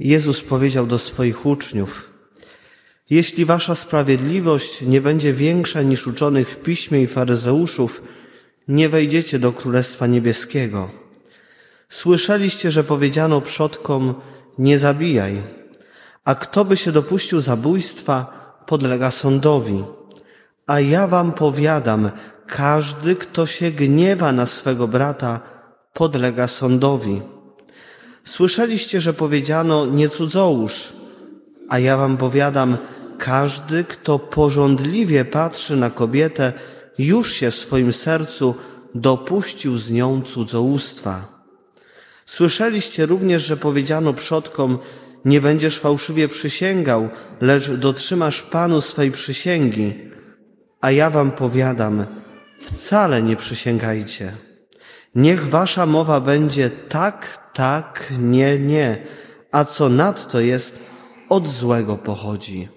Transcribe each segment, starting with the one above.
Jezus powiedział do swoich uczniów, jeśli wasza sprawiedliwość nie będzie większa niż uczonych w piśmie i faryzeuszów, nie wejdziecie do Królestwa Niebieskiego. Słyszeliście, że powiedziano przodkom, nie zabijaj, a kto by się dopuścił zabójstwa, podlega sądowi. A ja wam powiadam, każdy, kto się gniewa na swego brata, podlega sądowi. Słyszeliście, że powiedziano nie cudzołóż, a ja wam powiadam, każdy, kto porządliwie patrzy na kobietę, już się w swoim sercu dopuścił z nią cudzołóstwa. Słyszeliście również, że powiedziano przodkom, nie będziesz fałszywie przysięgał, lecz dotrzymasz Panu swej przysięgi. A ja wam powiadam, wcale nie przysięgajcie. Niech wasza mowa będzie tak, tak, nie, nie, a co nadto jest, od złego pochodzi.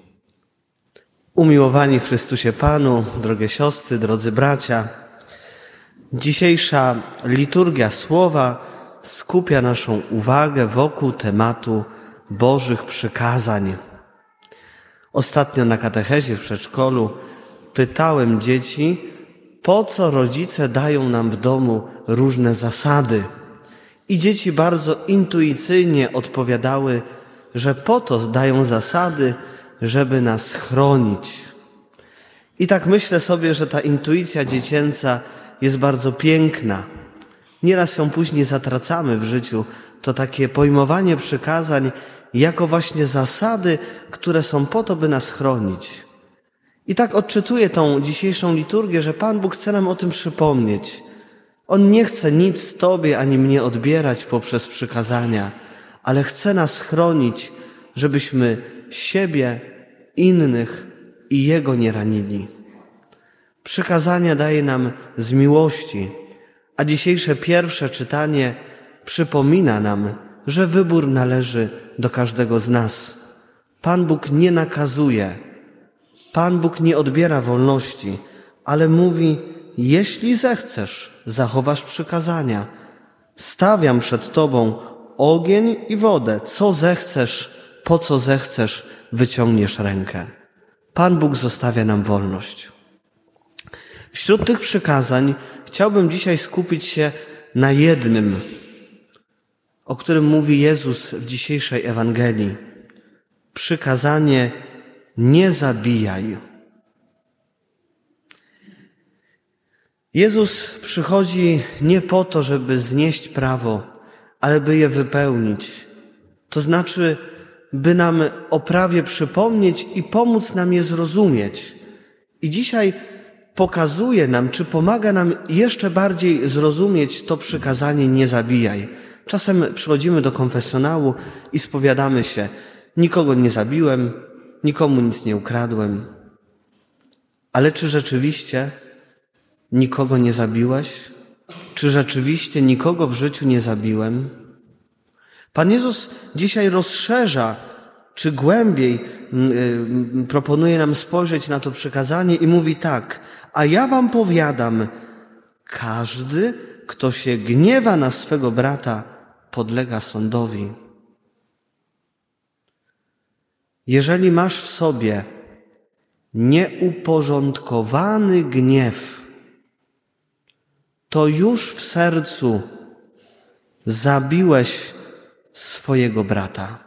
Umiłowani w Chrystusie Panu, drogie siostry, drodzy bracia, dzisiejsza liturgia słowa skupia naszą uwagę wokół tematu Bożych przykazań. Ostatnio na katechezie w przedszkolu pytałem dzieci, po co rodzice dają nam w domu różne zasady. I dzieci bardzo intuicyjnie odpowiadały, że po to dają zasady, żeby nas chronić. I tak myślę sobie, że ta intuicja dziecięca jest bardzo piękna. Nieraz ją później zatracamy w życiu. To takie pojmowanie przykazań jako właśnie zasady, które są po to, by nas chronić. I tak odczytuję tą dzisiejszą liturgię, że Pan Bóg chce nam o tym przypomnieć. On nie chce nic Tobie ani mnie odbierać poprzez przykazania, ale chce nas chronić, żebyśmy siebie, innych i Jego nie ranili. Przykazania daje nam z miłości, a dzisiejsze pierwsze czytanie przypomina nam, że wybór należy do każdego z nas. Pan Bóg nie nakazuje, Pan Bóg nie odbiera wolności, ale mówi: Jeśli zechcesz, zachowasz przykazania. Stawiam przed Tobą ogień i wodę. Co zechcesz, po co zechcesz, wyciągniesz rękę. Pan Bóg zostawia nam wolność. Wśród tych przykazań chciałbym dzisiaj skupić się na jednym, o którym mówi Jezus w dzisiejszej Ewangelii. Przykazanie nie zabijaj. Jezus przychodzi nie po to, żeby znieść prawo, ale by je wypełnić. To znaczy, by nam o prawie przypomnieć i pomóc nam je zrozumieć. I dzisiaj pokazuje nam, czy pomaga nam jeszcze bardziej zrozumieć to przykazanie nie zabijaj. Czasem przychodzimy do konfesjonału i spowiadamy się, nikogo nie zabiłem, nikomu nic nie ukradłem. Ale czy rzeczywiście nikogo nie zabiłeś? Czy rzeczywiście nikogo w życiu nie zabiłem? Pan Jezus dzisiaj rozszerza, czy głębiej yy, proponuje nam spojrzeć na to przekazanie i mówi tak, a ja wam powiadam, każdy, kto się gniewa na swego brata, podlega sądowi. Jeżeli masz w sobie nieuporządkowany gniew, to już w sercu zabiłeś swojego brata.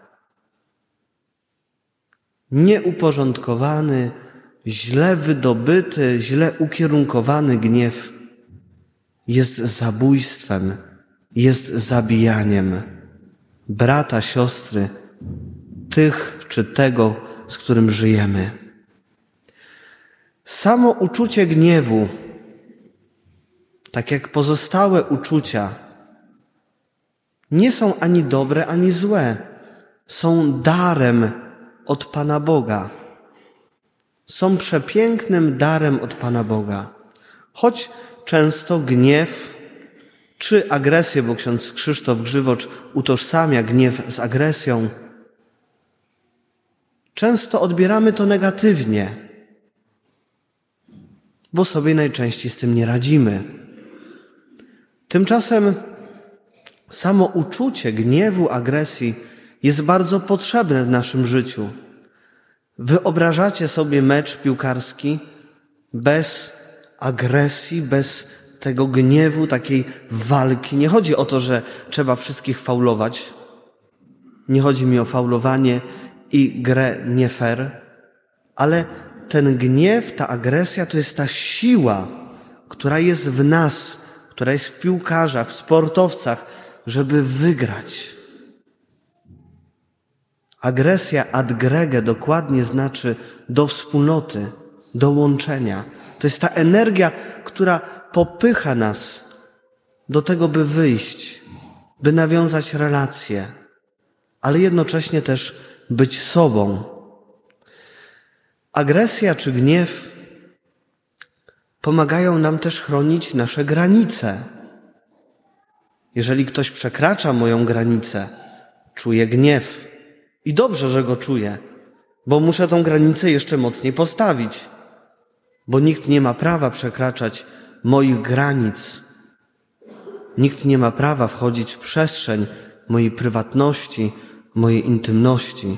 Nieuporządkowany, źle wydobyty, źle ukierunkowany gniew jest zabójstwem, jest zabijaniem brata, siostry, tych czy tego, z którym żyjemy. Samo uczucie gniewu, tak jak pozostałe uczucia, nie są ani dobre, ani złe. Są darem od Pana Boga. Są przepięknym darem od Pana Boga. Choć często gniew czy agresję, bo ksiądz Krzysztof Grzywocz utożsamia gniew z agresją, często odbieramy to negatywnie, bo sobie najczęściej z tym nie radzimy. Tymczasem samo uczucie gniewu, agresji jest bardzo potrzebne w naszym życiu. Wyobrażacie sobie mecz piłkarski bez agresji, bez tego gniewu, takiej walki. Nie chodzi o to, że trzeba wszystkich faulować. Nie chodzi mi o faulowanie i grę nie fair, ale ten gniew, ta agresja to jest ta siła, która jest w nas, która jest w piłkarzach, w sportowcach, żeby wygrać. Agresja ad grege dokładnie znaczy do wspólnoty, do łączenia. To jest ta energia, która popycha nas do tego, by wyjść, by nawiązać relacje, ale jednocześnie też być sobą. Agresja czy gniew pomagają nam też chronić nasze granice. Jeżeli ktoś przekracza moją granicę, czuję gniew. I dobrze, że go czuję, bo muszę tą granicę jeszcze mocniej postawić, bo nikt nie ma prawa przekraczać moich granic. Nikt nie ma prawa wchodzić w przestrzeń mojej prywatności, mojej intymności.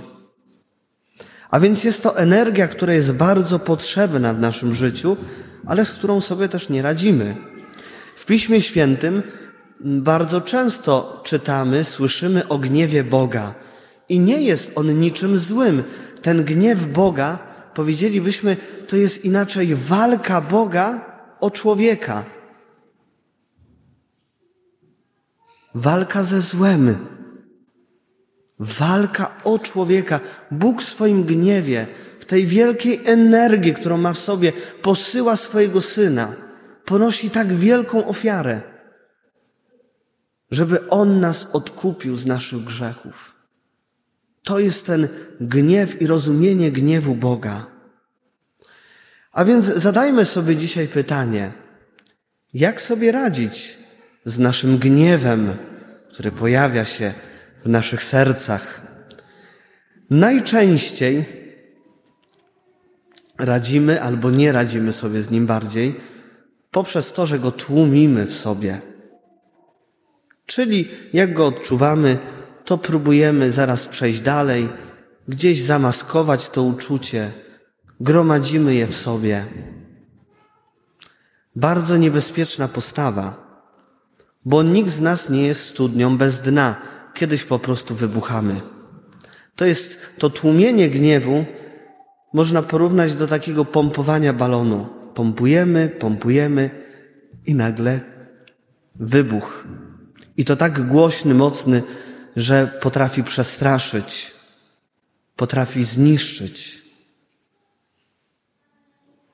A więc jest to energia, która jest bardzo potrzebna w naszym życiu, ale z którą sobie też nie radzimy. W Piśmie Świętym bardzo często czytamy, słyszymy o gniewie Boga. I nie jest on niczym złym. Ten gniew Boga, powiedzielibyśmy, to jest inaczej walka Boga o człowieka. Walka ze złem. Walka o człowieka. Bóg w swoim gniewie, w tej wielkiej energii, którą ma w sobie, posyła swojego syna. Ponosi tak wielką ofiarę, żeby on nas odkupił z naszych grzechów. To jest ten gniew i rozumienie gniewu Boga. A więc zadajmy sobie dzisiaj pytanie, jak sobie radzić z naszym gniewem, który pojawia się w naszych sercach. Najczęściej radzimy albo nie radzimy sobie z nim bardziej poprzez to, że go tłumimy w sobie. Czyli jak go odczuwamy, to próbujemy zaraz przejść dalej, gdzieś zamaskować to uczucie, gromadzimy je w sobie. Bardzo niebezpieczna postawa, bo nikt z nas nie jest studnią bez dna. Kiedyś po prostu wybuchamy. To jest to tłumienie gniewu, można porównać do takiego pompowania balonu. Pompujemy, pompujemy i nagle wybuch. I to tak głośny, mocny, że potrafi przestraszyć, potrafi zniszczyć.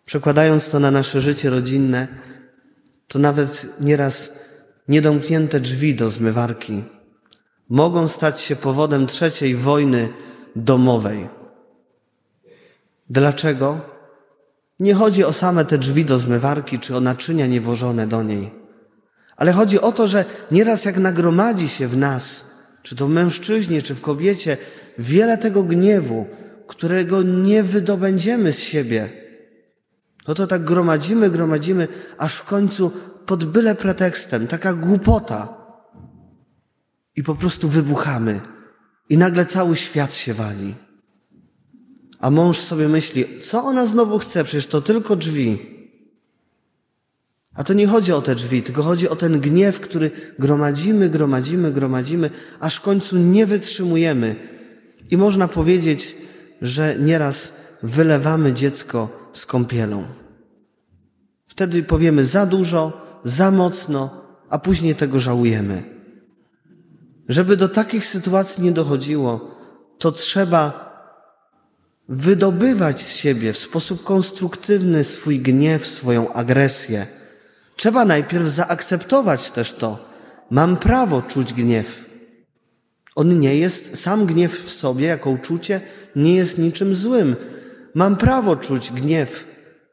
Przekładając to na nasze życie rodzinne, to nawet nieraz niedomknięte drzwi do zmywarki mogą stać się powodem trzeciej wojny domowej. Dlaczego? Nie chodzi o same te drzwi do zmywarki czy o naczynia niewożone do niej, ale chodzi o to, że nieraz jak nagromadzi się w nas czy to w mężczyźnie, czy w kobiecie, wiele tego gniewu, którego nie wydobędziemy z siebie. No to tak gromadzimy, gromadzimy, aż w końcu pod byle pretekstem, taka głupota. I po prostu wybuchamy. I nagle cały świat się wali. A mąż sobie myśli, co ona znowu chce? Przecież to tylko drzwi. A to nie chodzi o te drzwi, tylko chodzi o ten gniew, który gromadzimy, gromadzimy, gromadzimy, aż w końcu nie wytrzymujemy. I można powiedzieć, że nieraz wylewamy dziecko z kąpielą. Wtedy powiemy za dużo, za mocno, a później tego żałujemy. Żeby do takich sytuacji nie dochodziło, to trzeba wydobywać z siebie w sposób konstruktywny swój gniew, swoją agresję Trzeba najpierw zaakceptować też to. Mam prawo czuć gniew. On nie jest, sam gniew w sobie, jako uczucie, nie jest niczym złym. Mam prawo czuć gniew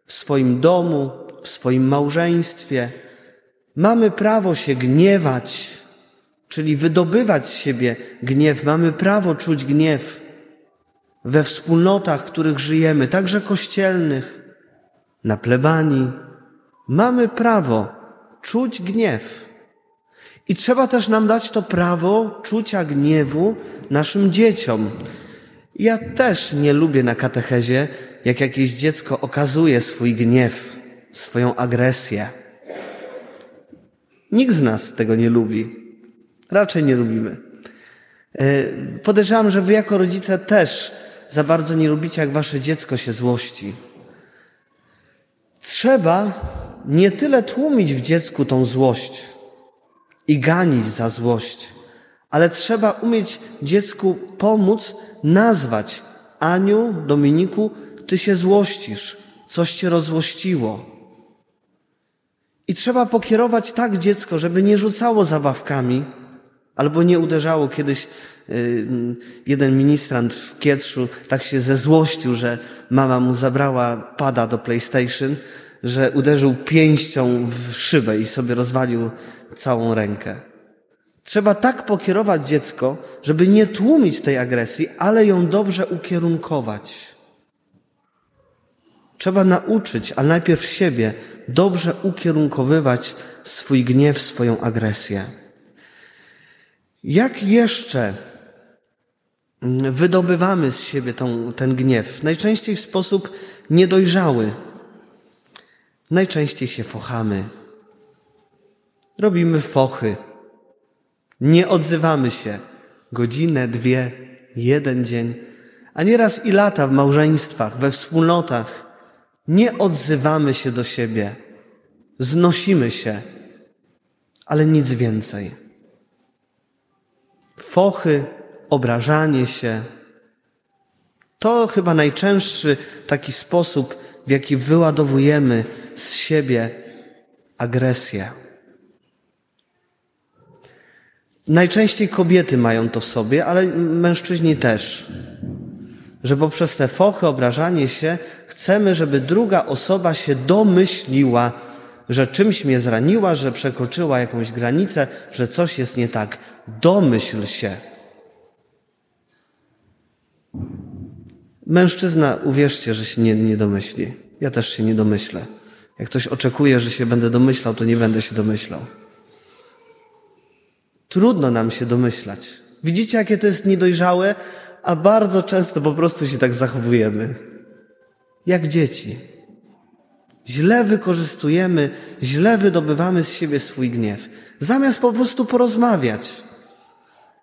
w swoim domu, w swoim małżeństwie. Mamy prawo się gniewać, czyli wydobywać z siebie gniew. Mamy prawo czuć gniew we wspólnotach, w których żyjemy, także kościelnych, na plebanii, Mamy prawo czuć gniew. I trzeba też nam dać to prawo czucia gniewu naszym dzieciom. Ja też nie lubię na katechezie, jak jakieś dziecko okazuje swój gniew, swoją agresję. Nikt z nas tego nie lubi. Raczej nie lubimy. E, podejrzewam, że wy jako rodzice też za bardzo nie lubicie, jak wasze dziecko się złości. Trzeba nie tyle tłumić w dziecku tą złość i ganić za złość, ale trzeba umieć dziecku pomóc nazwać Aniu, Dominiku, ty się złościsz, coś cię rozłościło. I trzeba pokierować tak dziecko, żeby nie rzucało zabawkami, albo nie uderzało. Kiedyś y, jeden ministrant w Kietrzu tak się zezłościł, że mama mu zabrała pada do PlayStation, że uderzył pięścią w szybę i sobie rozwalił całą rękę. Trzeba tak pokierować dziecko, żeby nie tłumić tej agresji, ale ją dobrze ukierunkować. Trzeba nauczyć, ale najpierw siebie, dobrze ukierunkowywać swój gniew, swoją agresję. Jak jeszcze wydobywamy z siebie tą, ten gniew? Najczęściej w sposób niedojrzały. Najczęściej się fochamy. Robimy fochy. Nie odzywamy się. Godzinę, dwie, jeden dzień, a nieraz i lata w małżeństwach, we wspólnotach. Nie odzywamy się do siebie. Znosimy się, ale nic więcej. Fochy, obrażanie się. To chyba najczęstszy taki sposób, w jaki wyładowujemy z siebie agresję. Najczęściej kobiety mają to w sobie, ale mężczyźni też. Że poprzez te fochy, obrażanie się, chcemy, żeby druga osoba się domyśliła, że czymś mnie zraniła, że przekroczyła jakąś granicę, że coś jest nie tak. Domyśl się. Mężczyzna, uwierzcie, że się nie, nie domyśli. Ja też się nie domyślę. Jak ktoś oczekuje, że się będę domyślał, to nie będę się domyślał. Trudno nam się domyślać. Widzicie, jakie to jest niedojrzałe, a bardzo często po prostu się tak zachowujemy. Jak dzieci. Źle wykorzystujemy, źle wydobywamy z siebie swój gniew. Zamiast po prostu porozmawiać.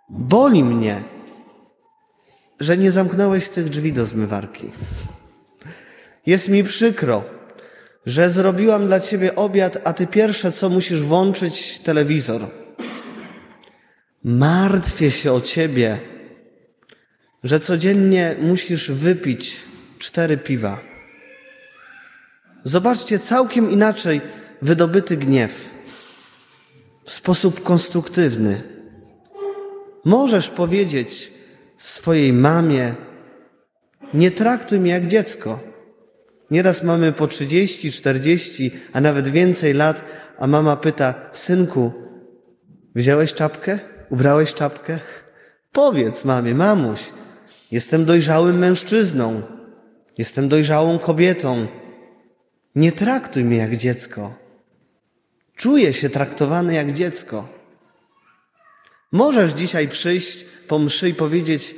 Boli mnie, że nie zamknąłeś tych drzwi do zmywarki. Jest mi przykro, że zrobiłam dla ciebie obiad, a ty pierwsze co musisz włączyć telewizor. Martwię się o ciebie, że codziennie musisz wypić cztery piwa. Zobaczcie całkiem inaczej wydobyty gniew w sposób konstruktywny. Możesz powiedzieć swojej mamie: Nie traktuj mnie jak dziecko. Nieraz mamy po 30, 40, a nawet więcej lat, a mama pyta: Synku, wziąłeś czapkę? Ubrałeś czapkę? Powiedz mamie, mamuś, jestem dojrzałym mężczyzną, jestem dojrzałą kobietą. Nie traktuj mnie jak dziecko. Czuję się traktowany jak dziecko. Możesz dzisiaj przyjść po mszy i powiedzieć: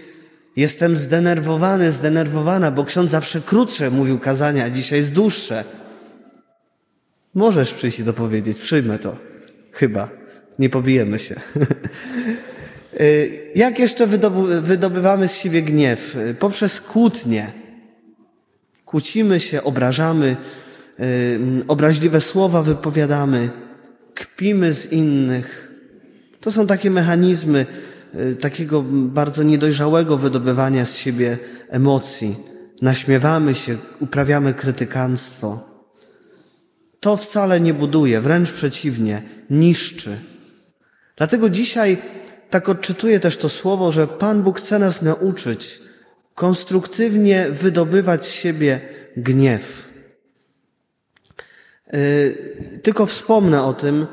Jestem zdenerwowany, zdenerwowana, bo ksiądz zawsze krótsze mówił kazania, a dzisiaj jest dłuższe. Możesz przyjść i dopowiedzieć, przyjmę to. Chyba. Nie pobijemy się. Y, jak jeszcze wydobywamy z siebie gniew? Poprzez kłótnie. Kłócimy się, obrażamy, y, obraźliwe słowa wypowiadamy, kpimy z innych. To są takie mechanizmy y, takiego bardzo niedojrzałego wydobywania z siebie emocji. Naśmiewamy się, uprawiamy krytykanstwo. To wcale nie buduje, wręcz przeciwnie, niszczy. Dlatego dzisiaj tak odczytuję też to słowo, że Pan Bóg chce nas nauczyć konstruktywnie wydobywać z siebie gniew. Yy, tylko wspomnę o tym,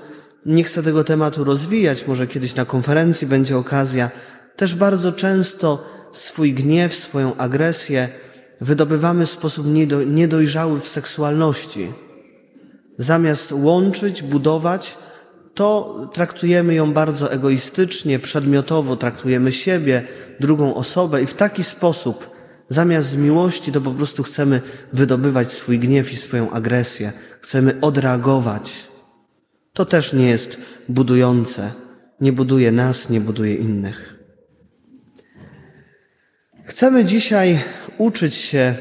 nie chcę tego tematu rozwijać, może kiedyś na konferencji będzie okazja. Też bardzo często swój gniew, swoją agresję wydobywamy w sposób niedojrzały w seksualności. Zamiast łączyć, budować, to traktujemy ją bardzo egoistycznie, przedmiotowo, traktujemy siebie, drugą osobę i w taki sposób, zamiast miłości, to po prostu chcemy wydobywać swój gniew i swoją agresję, chcemy odreagować. To też nie jest budujące, nie buduje nas, nie buduje innych. Chcemy dzisiaj uczyć się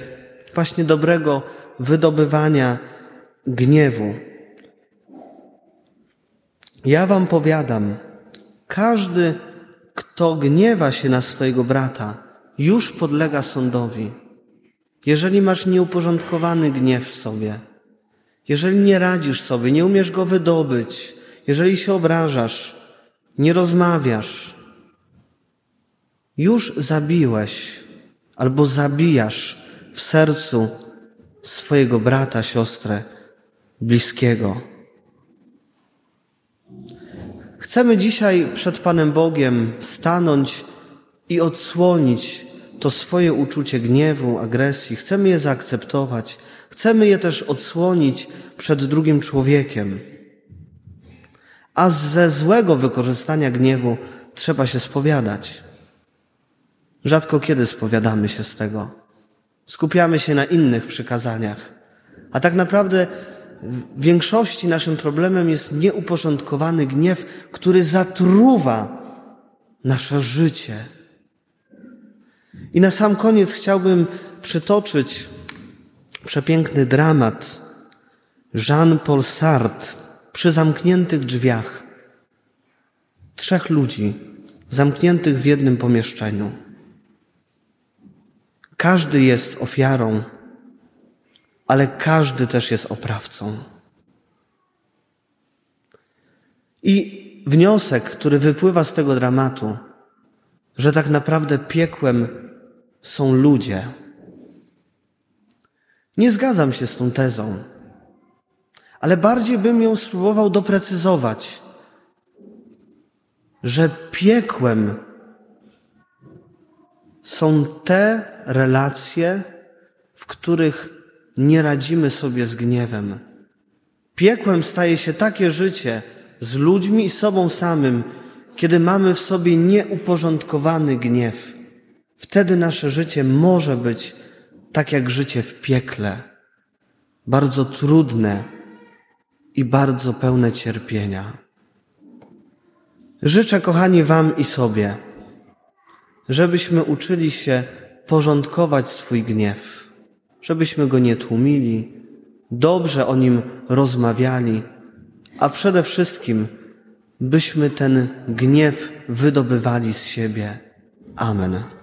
właśnie dobrego wydobywania gniewu. Ja wam powiadam, każdy, kto gniewa się na swojego brata, już podlega sądowi. Jeżeli masz nieuporządkowany gniew w sobie, jeżeli nie radzisz sobie, nie umiesz go wydobyć, jeżeli się obrażasz, nie rozmawiasz, już zabiłeś albo zabijasz w sercu swojego brata, siostrę, bliskiego. Chcemy dzisiaj przed Panem Bogiem stanąć i odsłonić to swoje uczucie gniewu, agresji. Chcemy je zaakceptować. Chcemy je też odsłonić przed drugim człowiekiem. A ze złego wykorzystania gniewu trzeba się spowiadać. Rzadko kiedy spowiadamy się z tego. Skupiamy się na innych przykazaniach. A tak naprawdę w większości naszym problemem jest nieuporządkowany gniew, który zatruwa nasze życie. I na sam koniec chciałbym przytoczyć przepiękny dramat Jean-Paul Sartre przy zamkniętych drzwiach. Trzech ludzi zamkniętych w jednym pomieszczeniu. Każdy jest ofiarą, ale każdy też jest oprawcą. I wniosek, który wypływa z tego dramatu, że tak naprawdę piekłem są ludzie. Nie zgadzam się z tą tezą, ale bardziej bym ją spróbował doprecyzować, że piekłem są te relacje, w których nie radzimy sobie z gniewem. Piekłem staje się takie życie z ludźmi i sobą samym, kiedy mamy w sobie nieuporządkowany gniew. Wtedy nasze życie może być tak jak życie w piekle, bardzo trudne i bardzo pełne cierpienia. Życzę, kochani, Wam i sobie, żebyśmy uczyli się porządkować swój gniew, żebyśmy go nie tłumili, dobrze o nim rozmawiali, a przede wszystkim, byśmy ten gniew wydobywali z siebie. Amen.